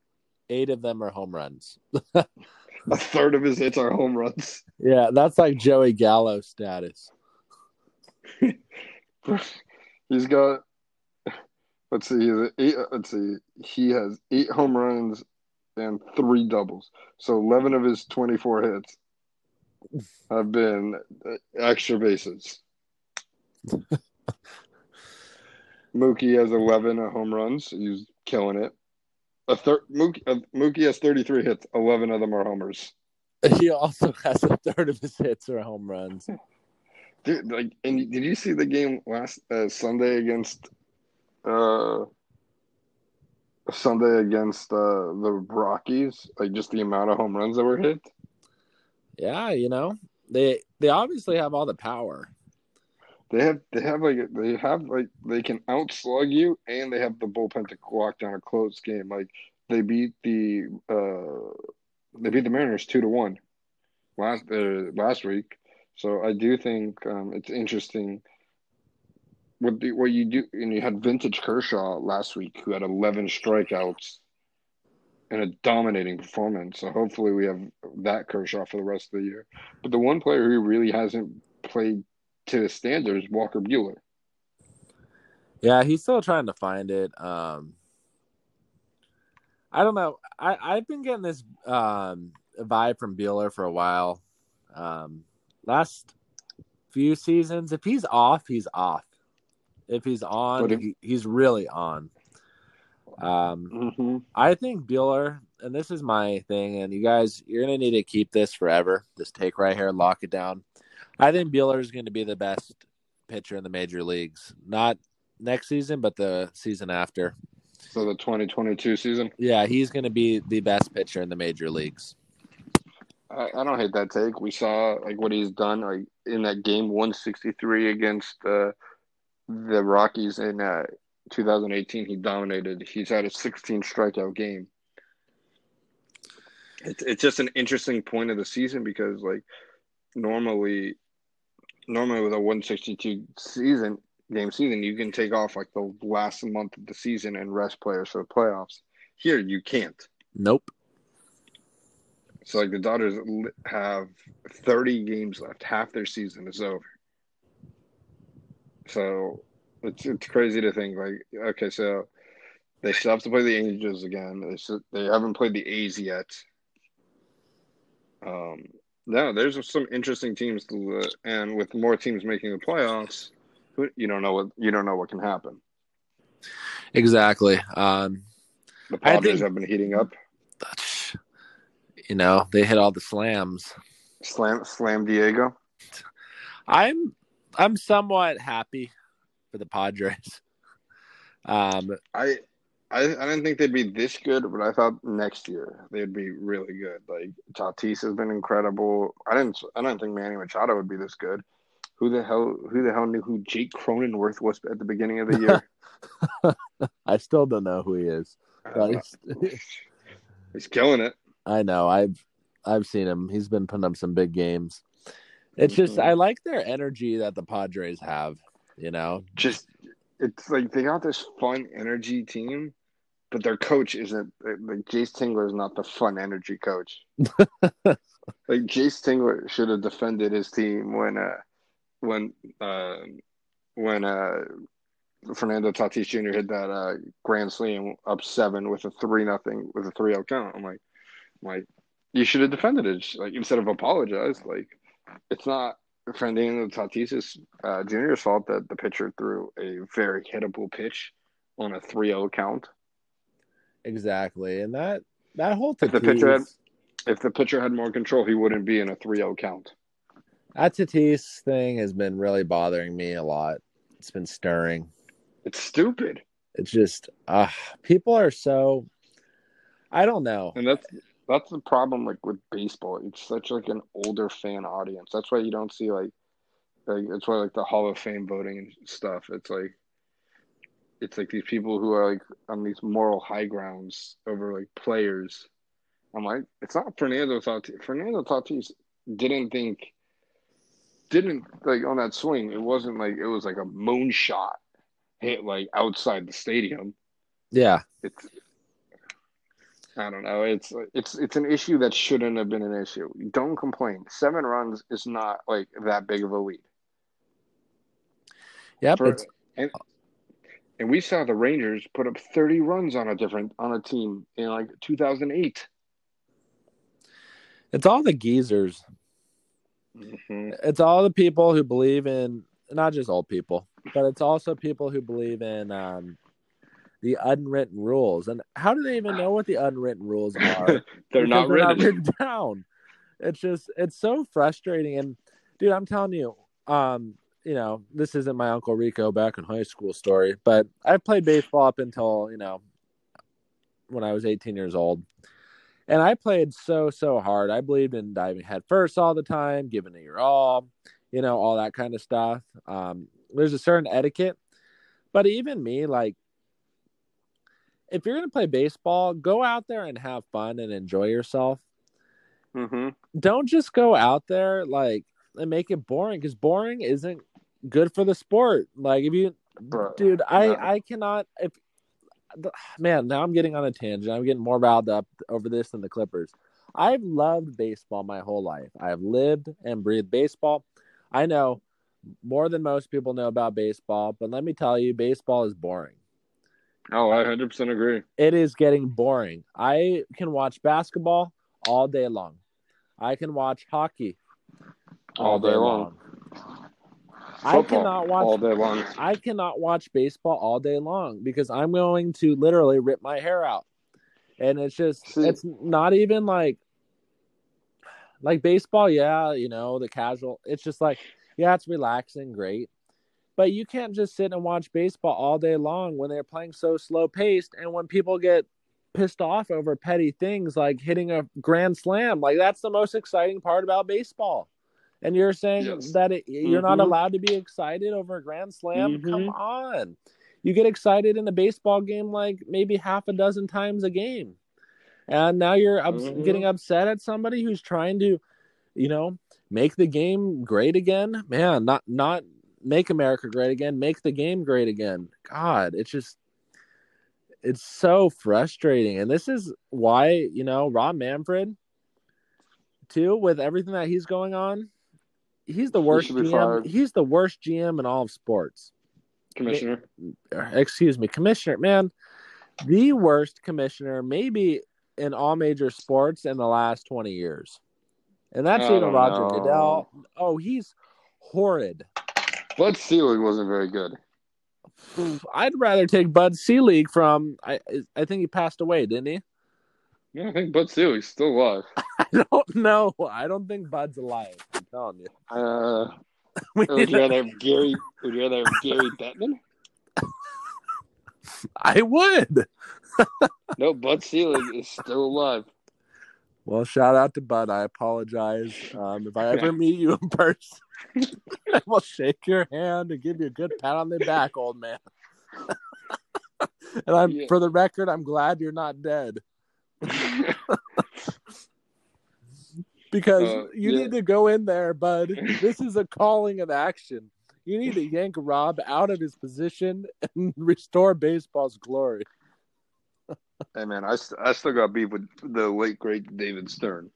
B: Eight of them are home runs.
A: a third of his hits are home runs.
B: Yeah, that's like Joey Gallo status.
A: he's got let's see, he's eight let's see, he has eight home runs and three doubles. So eleven of his twenty four hits have been extra bases. Mookie has eleven home runs. He's killing it. A third Mookie, uh, Mookie has 33 hits. 11 of them are homers.
B: He also has a third of his hits are home runs.
A: Dude, like, and did you see the game last uh, Sunday against uh Sunday against uh the Rockies? Like, just the amount of home runs that were hit.
B: Yeah, you know they they obviously have all the power.
A: They have they have like they have like they can outslug you and they have the bullpen to lock down a close game. Like they beat the uh they beat the Mariners two to one last uh, last week. So I do think um, it's interesting what the, what you do. And you had Vintage Kershaw last week, who had eleven strikeouts and a dominating performance. So hopefully we have that Kershaw for the rest of the year. But the one player who really hasn't played to the standards, Walker Buehler.
B: Yeah, he's still trying to find it. Um, I don't know. I I've been getting this um, vibe from Buehler for a while. Um, last few seasons, if he's off, he's off. If he's on, if, he, he's really on. Um, mm-hmm. I think Buehler, and this is my thing, and you guys, you're gonna need to keep this forever. This take right here, lock it down. I think Buehler is going to be the best pitcher in the major leagues. Not next season, but the season after.
A: So the 2022 season?
B: Yeah, he's going to be the best pitcher in the major leagues.
A: I, I, don't hate that take. We saw like what he's done like in that game 163 against uh, the Rockies in uh, 2018. He dominated. He's had a 16 strikeout game. It's it's just an interesting point of the season because like normally normally with a 162 season game season, you can take off like the last month of the season and rest players for the playoffs. Here, you can't.
B: Nope.
A: So like the Dodgers have 30 games left. Half their season is over. So it's it's crazy to think like okay, so they still have to play the Angels again. They still, they haven't played the A's yet. Um, no, there's some interesting teams to, uh, and with more teams making the playoffs, you don't know what you don't know what can happen.
B: Exactly. Um,
A: the Padres think, have been heating up.
B: You know, they hit all the slams.
A: Slam, slam Diego.
B: I'm, I'm somewhat happy for the Padres. Um,
A: I I, I didn't think they'd be this good, but I thought next year they'd be really good. Like Tatis has been incredible. I didn't I don't think Manny Machado would be this good. Who the hell who the hell knew who Jake Cronenworth was at the beginning of the
B: year? I still don't know who he is.
A: He's killing it.
B: I know. I've I've seen him. He's been putting up some big games. It's mm-hmm. just I like their energy that the Padres have, you know.
A: Just it's like they got this fun energy team but their coach isn't like Jayce Tingler is not the fun energy coach. like Jayce Tingler should have defended his team when uh when uh when uh, Fernando Tatis Jr. hit that uh, grand slam up seven with a three nothing with a three out count. I'm like, I'm like, you should have defended it. Like instead of apologize, like it's not Fernando Tatis uh, Jr.'s fault that the pitcher threw a very hittable pitch on a 3-0 count.
B: Exactly, and that that whole
A: if the pitcher had, if the pitcher had more control, he wouldn't be in a 3-0 count.
B: That Tatis thing has been really bothering me a lot. It's been stirring.
A: It's stupid.
B: It's just uh people are so I don't know.
A: And that's that's the problem like with baseball. It's such like an older fan audience. That's why you don't see like like that's why like the Hall of Fame voting and stuff. It's like it's like these people who are like on these moral high grounds over like players. I'm like, it's not Fernando Tatis. Fernando Tatis didn't think, didn't like on that swing. It wasn't like it was like a moon shot hit like outside the stadium.
B: Yeah,
A: it's. I don't know. It's it's it's an issue that shouldn't have been an issue. Don't complain. Seven runs is not like that big of a lead.
B: Yep.
A: For, and, and we saw the Rangers put up 30 runs on a different on a team in like 2008.
B: It's all the geezers. Mm-hmm. It's all the people who believe in not just old people, but it's also people who believe in um, the unwritten rules. And how do they even know what the unwritten rules are?
A: they're not
B: they're
A: written.
B: not written down. It's just it's so frustrating. And dude, I'm telling you, um, you know, this isn't my Uncle Rico back in high school story, but I played baseball up until, you know, when I was 18 years old. And I played so, so hard. I believed in diving head first all the time, giving it your all, you know, all that kind of stuff. Um, there's a certain etiquette. But even me, like, if you're going to play baseball, go out there and have fun and enjoy yourself.
A: Mm-hmm.
B: Don't just go out there, like, and make it boring because boring isn't good for the sport. Like if you, Bro, dude, I. I cannot. If man, now I'm getting on a tangent. I'm getting more riled up over this than the Clippers. I've loved baseball my whole life. I've lived and breathed baseball. I know more than most people know about baseball, but let me tell you, baseball is boring.
A: Oh, I 100% agree.
B: It is getting boring. I can watch basketball all day long. I can watch hockey all, all day, day long. long. I cannot watch
A: all day long.
B: I cannot watch baseball all day long because I'm going to literally rip my hair out. And it's just See, it's not even like like baseball, yeah, you know, the casual. It's just like yeah, it's relaxing, great. But you can't just sit and watch baseball all day long when they're playing so slow paced and when people get pissed off over petty things like hitting a grand slam. Like that's the most exciting part about baseball and you're saying yes. that it, you're mm-hmm. not allowed to be excited over a grand slam mm-hmm. come on you get excited in a baseball game like maybe half a dozen times a game and now you're ups- mm-hmm. getting upset at somebody who's trying to you know make the game great again man not not make america great again make the game great again god it's just it's so frustrating and this is why you know rob manfred too with everything that he's going on he's the worst he GM. He's the worst GM in all of sports.
A: Commissioner.
B: Eh, excuse me, commissioner. Man, the worst commissioner maybe in all major sports in the last 20 years. And that's even Roger know. Goodell. Oh, he's horrid.
A: Bud Selig wasn't very good.
B: I'd rather take Bud Selig from I I think he passed away, didn't he?
A: Yeah, I think Bud Selig's still alive.
B: I don't know. I don't think Bud's alive. I'm telling you.
A: Uh, would you rather have Gary? Would you rather have Gary Bettman?
B: I would.
A: no, Bud Selig is still alive.
B: Well, shout out to Bud. I apologize. Um, if I ever meet you in person, I will shake your hand and give you a good pat on the back, old man. and I'm, yeah. for the record, I'm glad you're not dead. because uh, you yeah. need to go in there, bud. This is a calling of action. You need to yank Rob out of his position and restore baseball's glory.
A: Hey man, I, st- I still got beef with the late great David Stern.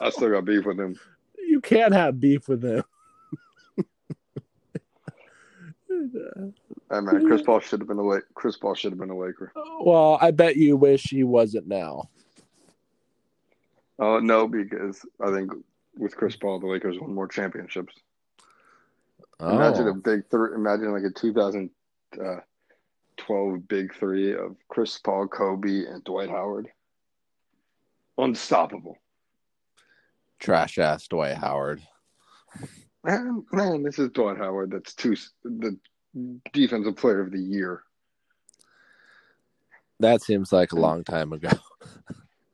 A: I still got beef with him.
B: You can't have beef with him.
A: Hey man, Chris Paul should have been a. Chris Paul should have been a Laker.
B: Well, I bet you wish he wasn't now.
A: Oh no, because I think with Chris Paul, the Lakers won more championships. Imagine oh. a
B: Oh,
A: big three. Imagine like a uh, 2012 big three of Chris Paul, Kobe, and Dwight Howard. Unstoppable.
B: trash ass Dwight Howard.
A: Man, man, this is Dwight Howard. That's two the defensive player of the year.
B: That seems like a long time ago.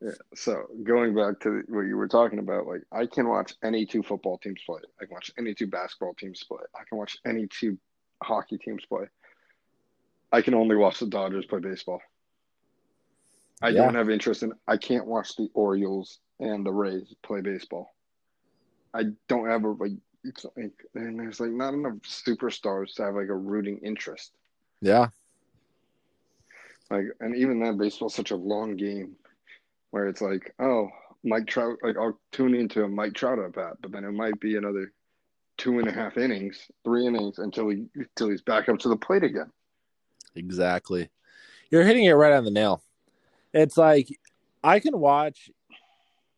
A: Yeah. So going back to what you were talking about, like I can watch any two football teams play. I can watch any two basketball teams play. I can watch any two hockey teams play. I can only watch the Dodgers play baseball. I
B: Yeah.
A: don't have interest in. I can't watch the Orioles and the Rays play baseball. I don't have a like. It's like and there's like not enough superstars to have like a rooting interest.
B: Yeah.
A: Like, and even then, baseball's such a long game where it's like, oh, Mike Trout, like I'll tune into a Mike Trout at bat, but then it might be another two and a half innings, three innings until he until he's back up to the plate again.
B: Exactly. You're hitting it right on the nail. It's like I can watch,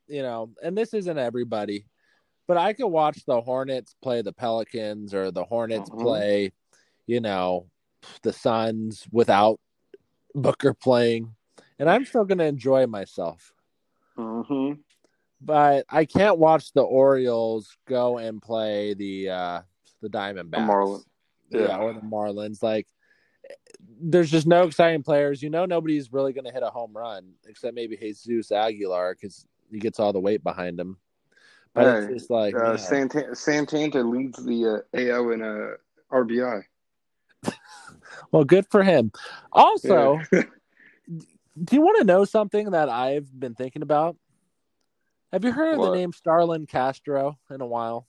B: you know, and this isn't everybody, but I could watch the Hornets play the Pelicans or the Hornets
A: Mhm.
B: play, you know, the Suns without Booker playing, and I'm still going to enjoy myself.
A: Mm-hmm.
B: But I can't watch the Orioles go and play the uh the Diamondbacks.
A: The Marlins.
B: yeah,
A: Yeah.
B: or the Marlins. Like, there's just no exciting players. You know, nobody's really going to hit a home run except maybe Jesus Aguilar because he gets all the weight behind him. But it's just like,
A: Uh, Santana, Santana leads the uh, AL in uh, RBI.
B: well, good for him. Also,
A: Yeah.
B: do you want to know something that I've been thinking about? Have you heard of
A: What?
B: the name Starlin Castro in a while?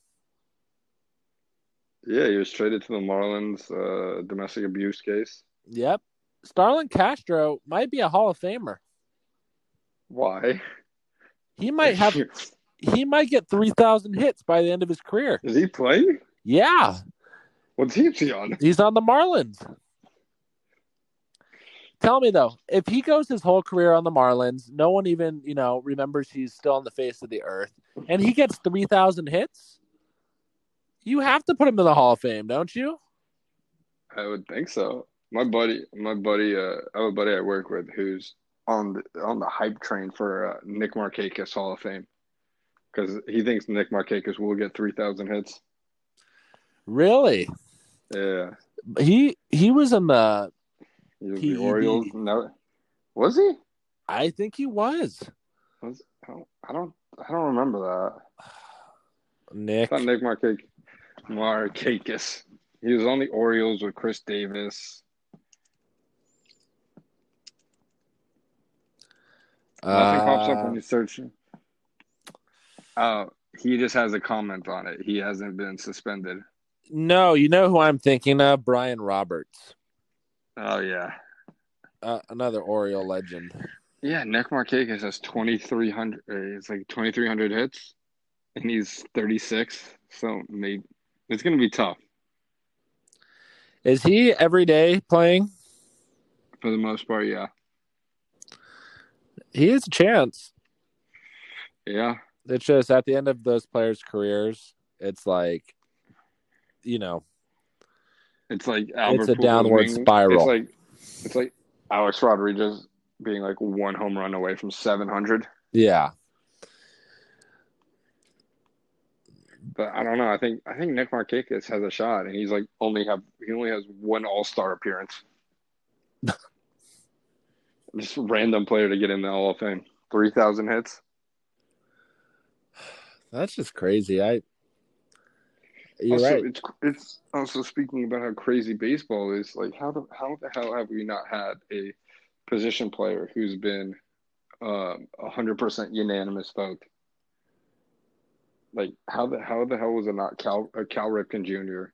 A: yeah, he was traded to the Marlins uh, domestic abuse case.
B: Yep. Starlin Castro might be a Hall of Famer.
A: Why?
B: He might have he might get 3000 hits by the end of his career.
A: Is he playing?
B: Yeah.
A: What team is he on?
B: He's on the Marlins. Tell me though, if he goes his whole career on the Marlins, no one even, you know, remembers he's still on the face of the earth, and he gets 3,000 hits, you have to put him in the Hall of Fame, don't you?
A: I would think so. My buddy, my buddy, uh, I have a buddy I work with who's on the on the hype train for uh, Nick Markakis Hall of Fame because he thinks Nick Markakis will get three thousand hits.
B: Really?
A: Yeah,
B: He he was in the
A: he was the Orioles. No, was he?
B: I think he was.
A: Was I don't, I don't I don't remember that.
B: Nick.
A: thought Nick Markakis Markakis. He was on the Orioles with Chris Davis. Nothing pops up
B: Uh,
A: when you search. Oh, he just has a comment on it. He hasn't been suspended.
B: no, you know who I'm thinking of? Brian Roberts,
A: Oh yeah,
B: uh, another Oriole legend.
A: yeah. Nick Markakis has twenty three hundred. Uh, it's like twenty three hundred hits, and he's thirty six. So maybe it's gonna be tough
B: Is he every day playing?
A: for the most part. Yeah,
B: He has a chance.
A: yeah.
B: It's just at the end of those players' careers, it's like, you know,
A: It's like Albert it's
B: a
A: Pujols
B: downward
A: being-
B: spiral.
A: It's like it's like Alex Rodriguez being like one home run away from seven hundred.
B: yeah.
A: But I don't know. I think I think Nick Markakis has a shot, and he's like only have he only has one All Star appearance. Just random player to get in the Hall of Fame. Three thousand hits.
B: That's just crazy. I. You're
A: also,
B: right.
A: it's it's also speaking about how crazy baseball is. Like how the how the hell have we not had a position player who's been um, a hundred percent unanimous vote? Like how the how the hell was it not Cal uh, Cal Ripken Jr.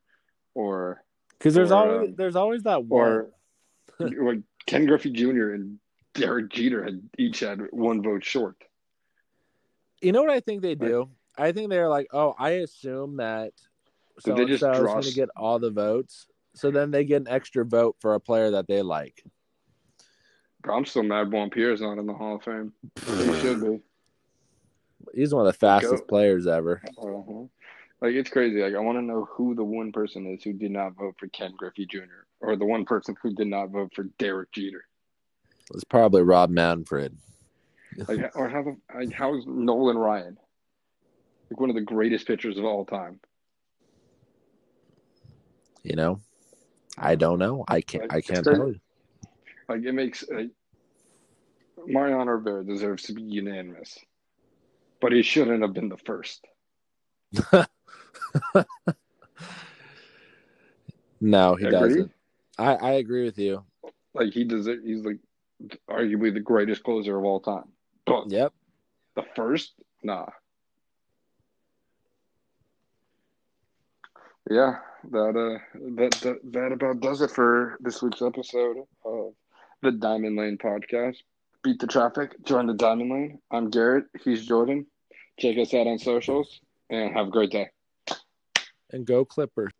A: or
B: Because there's
A: or,
B: always
A: um,
B: there's always that one.
A: or like Ken Griffey Jr. and Derek Jeter had each had one vote short.
B: You know what I think they do? I think they're like, oh, I assume that so
A: they just draw
B: going to get all the votes, so then they get an extra vote for a player that they like.
A: I'm still mad Juan Pierre's not in the Hall of Fame. he should be.
B: He's one of the fastest
A: Go.
B: players ever.
A: Uh-huh. Like it's crazy. Like I want to know who the one person is who did not vote for Ken Griffey Jr. or the one person who did not vote for Derek Jeter.
B: It's probably Rob Manfred.
A: Like or how the like, how is Nolan Ryan like one of the greatest pitchers of all time?
B: You know, I don't know. I can't.
A: Like,
B: I can't tell you.
A: Like it makes like, Mariano Rivera deserves to be unanimous, but he shouldn't have been the first.
B: No, he
A: Agree?
B: doesn't. I, I agree with you.
A: Like he does. He's like arguably the greatest closer of all time. But
B: Yep.
A: the first, nah. Yeah, that uh, that, that that about does it for this week's episode of the Diamond Lane podcast. Beat the traffic, join the Diamond Lane. I'm Garrett. He's Jordan. Check us out on socials, and have a great day.
B: And go Clippers.